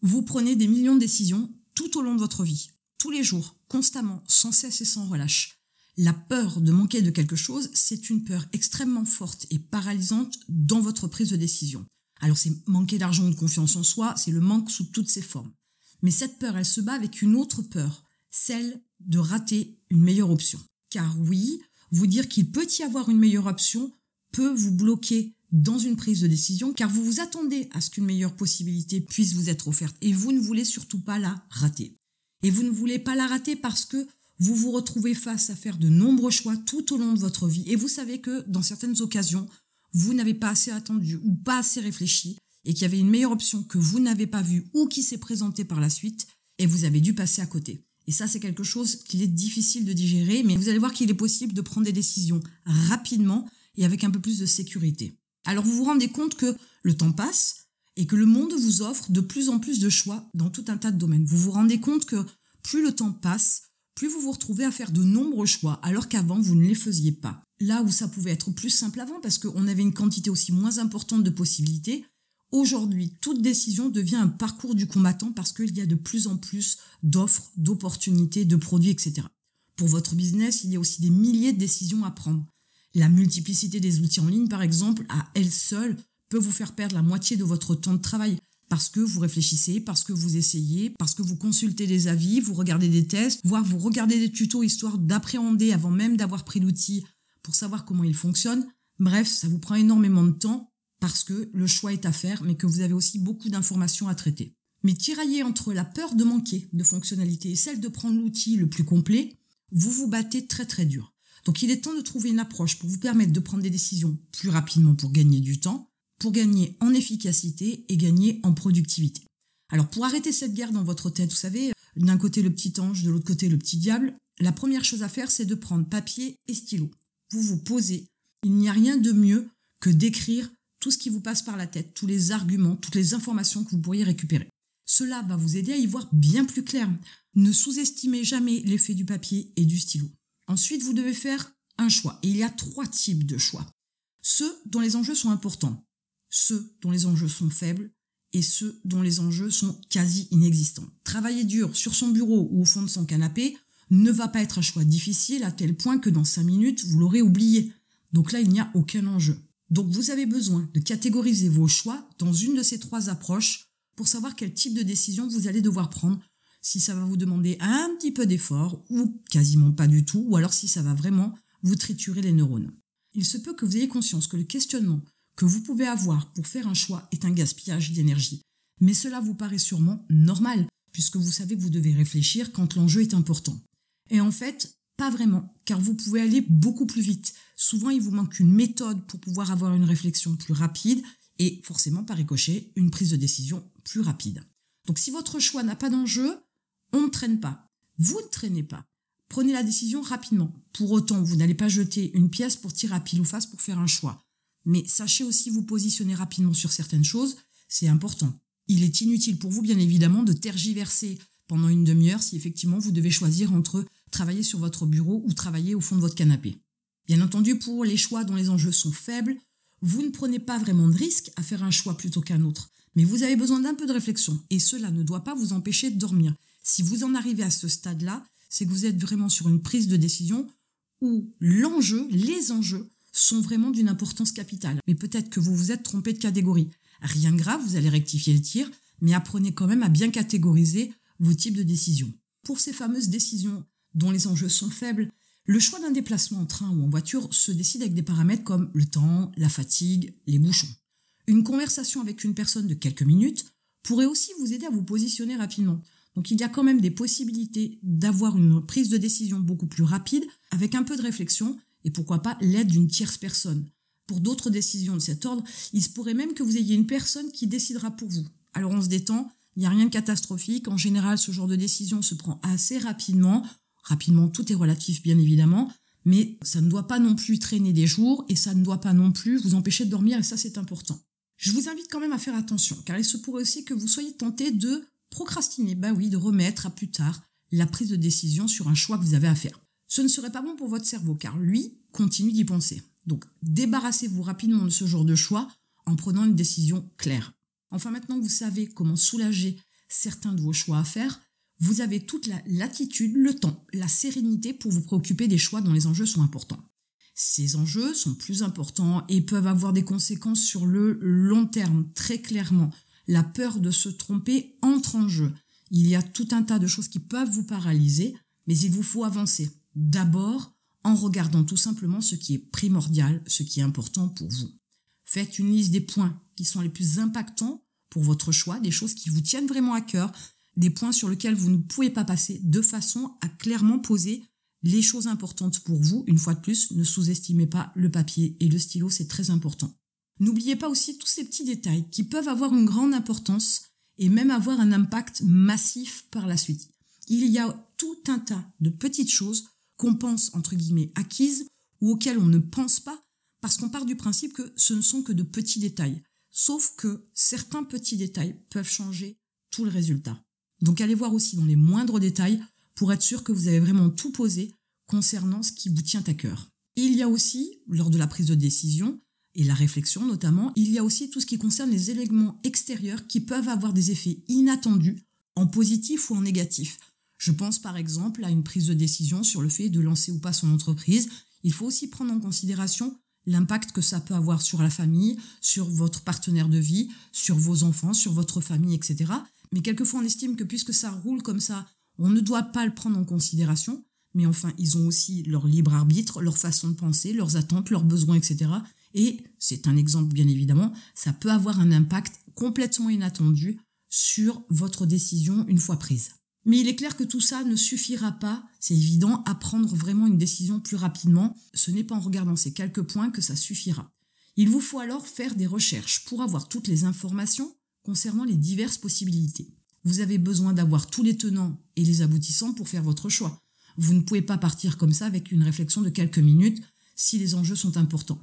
Vous prenez des millions de décisions tout au long de votre vie, tous les jours, constamment, sans cesse et sans relâche. La peur de manquer de quelque chose, c'est une peur extrêmement forte et paralysante dans votre prise de décision. Alors c'est manquer d'argent ou de confiance en soi, c'est le manque sous toutes ses formes. Mais cette peur, elle se bat avec une autre peur, celle de rater une meilleure option. Car oui, vous dire qu'il peut y avoir une meilleure option peut vous bloquer dans une prise de décision car vous vous attendez à ce qu'une meilleure possibilité puisse vous être offerte et vous ne voulez surtout pas la rater. Et vous ne voulez pas la rater parce que vous vous retrouvez face à faire de nombreux choix tout au long de votre vie et vous savez que dans certaines occasions, vous n'avez pas assez attendu ou pas assez réfléchi et qu'il y avait une meilleure option que vous n'avez pas vue ou qui s'est présentée par la suite et vous avez dû passer à côté. Et ça, c'est quelque chose qu'il est difficile de digérer, mais vous allez voir qu'il est possible de prendre des décisions rapidement et avec un peu plus de sécurité. Alors vous vous rendez compte que le temps passe et que le monde vous offre de plus en plus de choix dans tout un tas de domaines. Vous vous rendez compte que plus le temps passe, plus vous vous retrouvez à faire de nombreux choix, alors qu'avant, vous ne les faisiez pas. Là où ça pouvait être plus simple avant, parce qu'on avait une quantité aussi moins importante de possibilités, aujourd'hui, toute décision devient un parcours du combattant parce qu'il y a de plus en plus d'offres, d'opportunités, de produits, etc. Pour votre business, il y a aussi des milliers de décisions à prendre. La multiplicité des outils en ligne, par exemple, à elle seule, peut vous faire perdre la moitié de votre temps de travail parce que vous réfléchissez, parce que vous essayez, parce que vous consultez des avis, vous regardez des tests, voire vous regardez des tutos histoire d'appréhender avant même d'avoir pris l'outil pour savoir comment il fonctionne. Bref, ça vous prend énormément de temps parce que le choix est à faire, mais que vous avez aussi beaucoup d'informations à traiter. Mais tiraillé entre la peur de manquer de fonctionnalités et celle de prendre l'outil le plus complet, vous vous battez très très dur. Donc il est temps de trouver une approche pour vous permettre de prendre des décisions plus rapidement pour gagner du temps, pour gagner en efficacité et gagner en productivité. Alors pour arrêter cette guerre dans votre tête, vous savez, d'un côté le petit ange, de l'autre côté le petit diable, la première chose à faire c'est de prendre papier et stylo. Vous vous posez. Il n'y a rien de mieux que d'écrire tout ce qui vous passe par la tête, tous les arguments, toutes les informations que vous pourriez récupérer. Cela va vous aider à y voir bien plus clair. Ne sous-estimez jamais l'effet du papier et du stylo. Ensuite, vous devez faire un choix. Et il y a trois types de choix. Ceux dont les enjeux sont importants, ceux dont les enjeux sont faibles et ceux dont les enjeux sont quasi inexistants. Travailler dur sur son bureau ou au fond de son canapé ne va pas être un choix difficile à tel point que dans cinq minutes, vous l'aurez oublié. Donc là, il n'y a aucun enjeu. Donc vous avez besoin de catégoriser vos choix dans une de ces trois approches pour savoir quel type de décision vous allez devoir prendre si ça va vous demander un petit peu d'effort ou quasiment pas du tout, ou alors si ça va vraiment vous triturer les neurones. Il se peut que vous ayez conscience que le questionnement que vous pouvez avoir pour faire un choix est un gaspillage d'énergie. Mais cela vous paraît sûrement normal, puisque vous savez que vous devez réfléchir quand l'enjeu est important. Et en fait, pas vraiment, car vous pouvez aller beaucoup plus vite. Souvent, il vous manque une méthode pour pouvoir avoir une réflexion plus rapide et forcément, par ricochet, une prise de décision plus rapide. Donc si votre choix n'a pas d'enjeu, on ne traîne pas. Vous ne traînez pas. Prenez la décision rapidement. Pour autant, vous n'allez pas jeter une pièce pour tirer à pile ou face pour faire un choix. Mais sachez aussi vous positionner rapidement sur certaines choses, c'est important. Il est inutile pour vous, bien évidemment, de tergiverser pendant une demi-heure si effectivement vous devez choisir entre travailler sur votre bureau ou travailler au fond de votre canapé. Bien entendu, pour les choix dont les enjeux sont faibles, vous ne prenez pas vraiment de risque à faire un choix plutôt qu'un autre. Mais vous avez besoin d'un peu de réflexion et cela ne doit pas vous empêcher de dormir. Si vous en arrivez à ce stade-là, c'est que vous êtes vraiment sur une prise de décision où l'enjeu, les enjeux, sont vraiment d'une importance capitale. Mais peut-être que vous vous êtes trompé de catégorie. Rien de grave, vous allez rectifier le tir, mais apprenez quand même à bien catégoriser vos types de décisions. Pour ces fameuses décisions dont les enjeux sont faibles, le choix d'un déplacement en train ou en voiture se décide avec des paramètres comme le temps, la fatigue, les bouchons. Une conversation avec une personne de quelques minutes pourrait aussi vous aider à vous positionner rapidement. Donc il y a quand même des possibilités d'avoir une prise de décision beaucoup plus rapide avec un peu de réflexion et pourquoi pas l'aide d'une tierce personne. Pour d'autres décisions de cet ordre, il se pourrait même que vous ayez une personne qui décidera pour vous. Alors on se détend, il n'y a rien de catastrophique. En général, ce genre de décision se prend assez rapidement. Rapidement, tout est relatif bien évidemment, mais ça ne doit pas non plus traîner des jours et ça ne doit pas non plus vous empêcher de dormir et ça c'est important. Je vous invite quand même à faire attention, car il se pourrait aussi que vous soyez tenté de procrastiner, bah oui, de remettre à plus tard la prise de décision sur un choix que vous avez à faire. Ce ne serait pas bon pour votre cerveau, car lui continue d'y penser. Donc débarrassez-vous rapidement de ce genre de choix en prenant une décision claire. Enfin maintenant que vous savez comment soulager certains de vos choix à faire, vous avez toute la latitude, le temps, la sérénité pour vous préoccuper des choix dont les enjeux sont importants. Ces enjeux sont plus importants et peuvent avoir des conséquences sur le long terme, très clairement. La peur de se tromper en jeu. Il y a tout un tas de choses qui peuvent vous paralyser, mais il vous faut avancer. D'abord, en regardant tout simplement ce qui est primordial, ce qui est important pour vous. Faites une liste des points qui sont les plus impactants pour votre choix, des choses qui vous tiennent vraiment à cœur, des points sur lesquels vous ne pouvez pas passer, de façon à clairement poser les choses importantes pour vous. Une fois de plus, ne sous-estimez pas le papier et le stylo, c'est très important. N'oubliez pas aussi tous ces petits détails qui peuvent avoir une grande importance et même avoir un impact massif par la suite. Il y a tout un tas de petites choses qu'on pense entre guillemets acquises ou auxquelles on ne pense pas parce qu'on part du principe que ce ne sont que de petits détails. Sauf que certains petits détails peuvent changer tout le résultat. Donc allez voir aussi dans les moindres détails pour être sûr que vous avez vraiment tout posé concernant ce qui vous tient à cœur. il y a aussi, lors de la prise de décision, et la réflexion notamment, il y a aussi tout ce qui concerne les éléments extérieurs qui peuvent avoir des effets inattendus, en positif ou en négatif. Je pense par exemple à une prise de décision sur le fait de lancer ou pas son entreprise. Il faut aussi prendre en considération l'impact que ça peut avoir sur la famille, sur votre partenaire de vie, sur vos enfants, sur votre famille, etc. Mais quelquefois on estime que puisque ça roule comme ça, on ne doit pas le prendre en considération. Mais enfin, ils ont aussi leur libre arbitre, leur façon de penser, leurs attentes, leurs besoins, etc. Et c'est un exemple bien évidemment, ça peut avoir un impact complètement inattendu sur votre décision une fois prise. Mais il est clair que tout ça ne suffira pas, c'est évident, à prendre vraiment une décision plus rapidement. Ce n'est pas en regardant ces quelques points que ça suffira. Il vous faut alors faire des recherches pour avoir toutes les informations concernant les diverses possibilités. Vous avez besoin d'avoir tous les tenants et les aboutissants pour faire votre choix. Vous ne pouvez pas partir comme ça avec une réflexion de quelques minutes si les enjeux sont importants.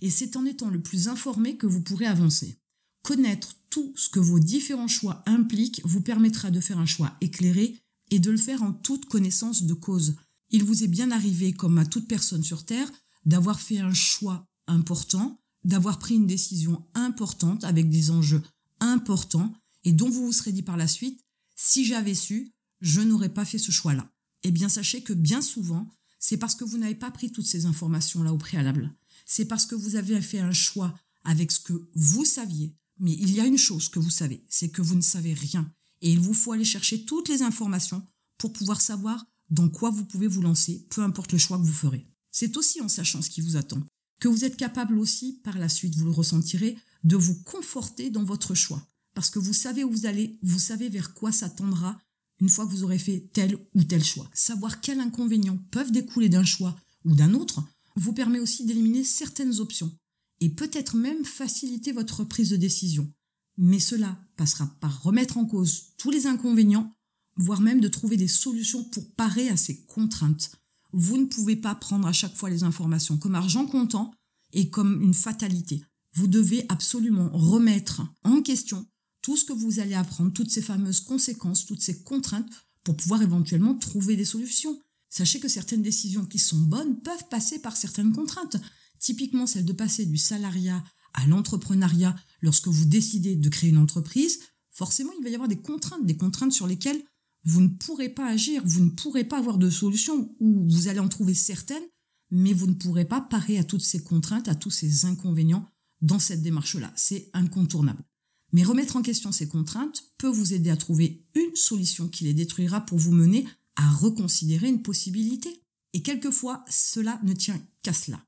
Et c'est en étant le plus informé que vous pourrez avancer. Connaître tout ce que vos différents choix impliquent vous permettra de faire un choix éclairé et de le faire en toute connaissance de cause. Il vous est bien arrivé, comme à toute personne sur Terre, d'avoir fait un choix important, d'avoir pris une décision importante avec des enjeux importants et dont vous vous serez dit par la suite, si j'avais su, je n'aurais pas fait ce choix-là. Eh bien, sachez que bien souvent, c'est parce que vous n'avez pas pris toutes ces informations-là au préalable c'est parce que vous avez fait un choix avec ce que vous saviez. Mais il y a une chose que vous savez, c'est que vous ne savez rien. Et il vous faut aller chercher toutes les informations pour pouvoir savoir dans quoi vous pouvez vous lancer, peu importe le choix que vous ferez. C'est aussi en sachant ce qui vous attend que vous êtes capable aussi, par la suite, vous le ressentirez, de vous conforter dans votre choix. Parce que vous savez où vous allez, vous savez vers quoi s'attendra une fois que vous aurez fait tel ou tel choix. Savoir quels inconvénients peuvent découler d'un choix ou d'un autre vous permet aussi d'éliminer certaines options et peut-être même faciliter votre prise de décision. Mais cela passera par remettre en cause tous les inconvénients, voire même de trouver des solutions pour parer à ces contraintes. Vous ne pouvez pas prendre à chaque fois les informations comme argent comptant et comme une fatalité. Vous devez absolument remettre en question tout ce que vous allez apprendre, toutes ces fameuses conséquences, toutes ces contraintes, pour pouvoir éventuellement trouver des solutions. Sachez que certaines décisions qui sont bonnes peuvent passer par certaines contraintes. Typiquement celle de passer du salariat à l'entrepreneuriat lorsque vous décidez de créer une entreprise. Forcément, il va y avoir des contraintes, des contraintes sur lesquelles vous ne pourrez pas agir, vous ne pourrez pas avoir de solution ou vous allez en trouver certaines, mais vous ne pourrez pas parer à toutes ces contraintes, à tous ces inconvénients dans cette démarche-là. C'est incontournable. Mais remettre en question ces contraintes peut vous aider à trouver une solution qui les détruira pour vous mener à reconsidérer une possibilité. Et quelquefois, cela ne tient qu'à cela.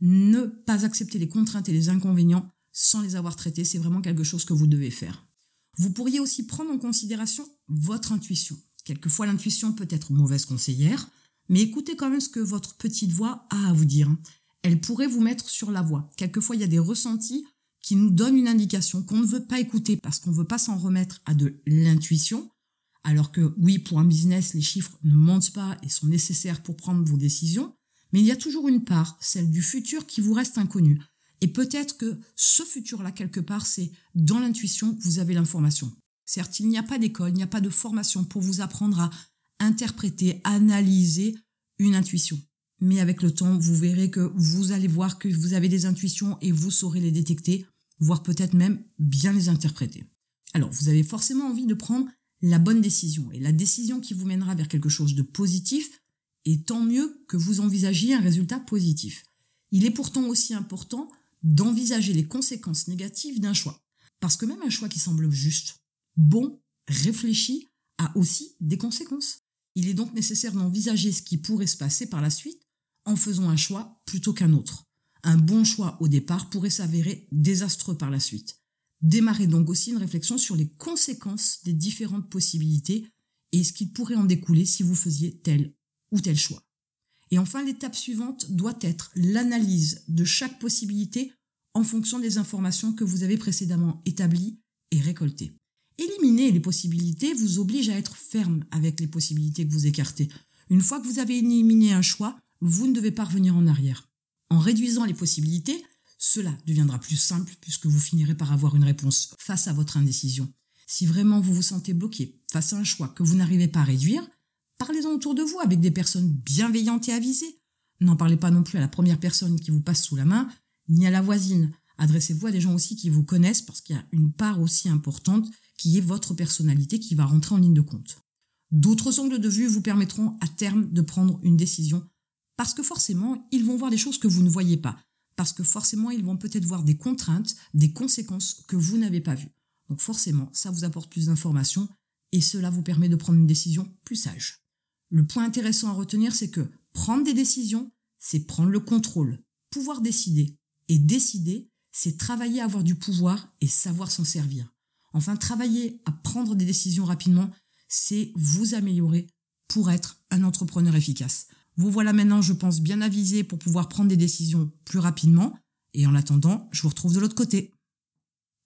Ne pas accepter les contraintes et les inconvénients sans les avoir traités, c'est vraiment quelque chose que vous devez faire. Vous pourriez aussi prendre en considération votre intuition. Quelquefois, l'intuition peut être mauvaise conseillère, mais écoutez quand même ce que votre petite voix a à vous dire. Elle pourrait vous mettre sur la voie. Quelquefois, il y a des ressentis qui nous donnent une indication qu'on ne veut pas écouter parce qu'on ne veut pas s'en remettre à de l'intuition, alors que oui, pour un business, les chiffres ne mentent pas et sont nécessaires pour prendre vos décisions, mais il y a toujours une part, celle du futur, qui vous reste inconnue. Et peut-être que ce futur-là, quelque part, c'est dans l'intuition vous avez l'information. Certes, il n'y a pas d'école, il n'y a pas de formation pour vous apprendre à interpréter, analyser une intuition. Mais avec le temps, vous verrez que vous allez voir que vous avez des intuitions et vous saurez les détecter, voire peut-être même bien les interpréter. Alors, vous avez forcément envie de prendre la bonne décision et la décision qui vous mènera vers quelque chose de positif, et tant mieux que vous envisagiez un résultat positif. Il est pourtant aussi important d'envisager les conséquences négatives d'un choix. Parce que même un choix qui semble juste, bon, réfléchi, a aussi des conséquences. Il est donc nécessaire d'envisager ce qui pourrait se passer par la suite en faisant un choix plutôt qu'un autre. Un bon choix au départ pourrait s'avérer désastreux par la suite. Démarrez donc aussi une réflexion sur les conséquences des différentes possibilités et ce qui pourrait en découler si vous faisiez tel ou tel choix. Et enfin, l'étape suivante doit être l'analyse de chaque possibilité en fonction des informations que vous avez précédemment établies et récoltées. Éliminer les possibilités vous oblige à être ferme avec les possibilités que vous écartez. Une fois que vous avez éliminé un choix, vous ne devez pas revenir en arrière. En réduisant les possibilités, cela deviendra plus simple puisque vous finirez par avoir une réponse face à votre indécision. Si vraiment vous vous sentez bloqué face à un choix que vous n'arrivez pas à réduire, parlez-en autour de vous avec des personnes bienveillantes et avisées. N'en parlez pas non plus à la première personne qui vous passe sous la main, ni à la voisine. Adressez-vous à des gens aussi qui vous connaissent parce qu'il y a une part aussi importante qui est votre personnalité qui va rentrer en ligne de compte. D'autres angles de vue vous permettront à terme de prendre une décision parce que forcément, ils vont voir des choses que vous ne voyez pas parce que forcément, ils vont peut-être voir des contraintes, des conséquences que vous n'avez pas vues. Donc forcément, ça vous apporte plus d'informations et cela vous permet de prendre une décision plus sage. Le point intéressant à retenir, c'est que prendre des décisions, c'est prendre le contrôle, pouvoir décider. Et décider, c'est travailler à avoir du pouvoir et savoir s'en servir. Enfin, travailler à prendre des décisions rapidement, c'est vous améliorer pour être un entrepreneur efficace. Vous voilà maintenant, je pense, bien avisé pour pouvoir prendre des décisions plus rapidement. Et en attendant, je vous retrouve de l'autre côté.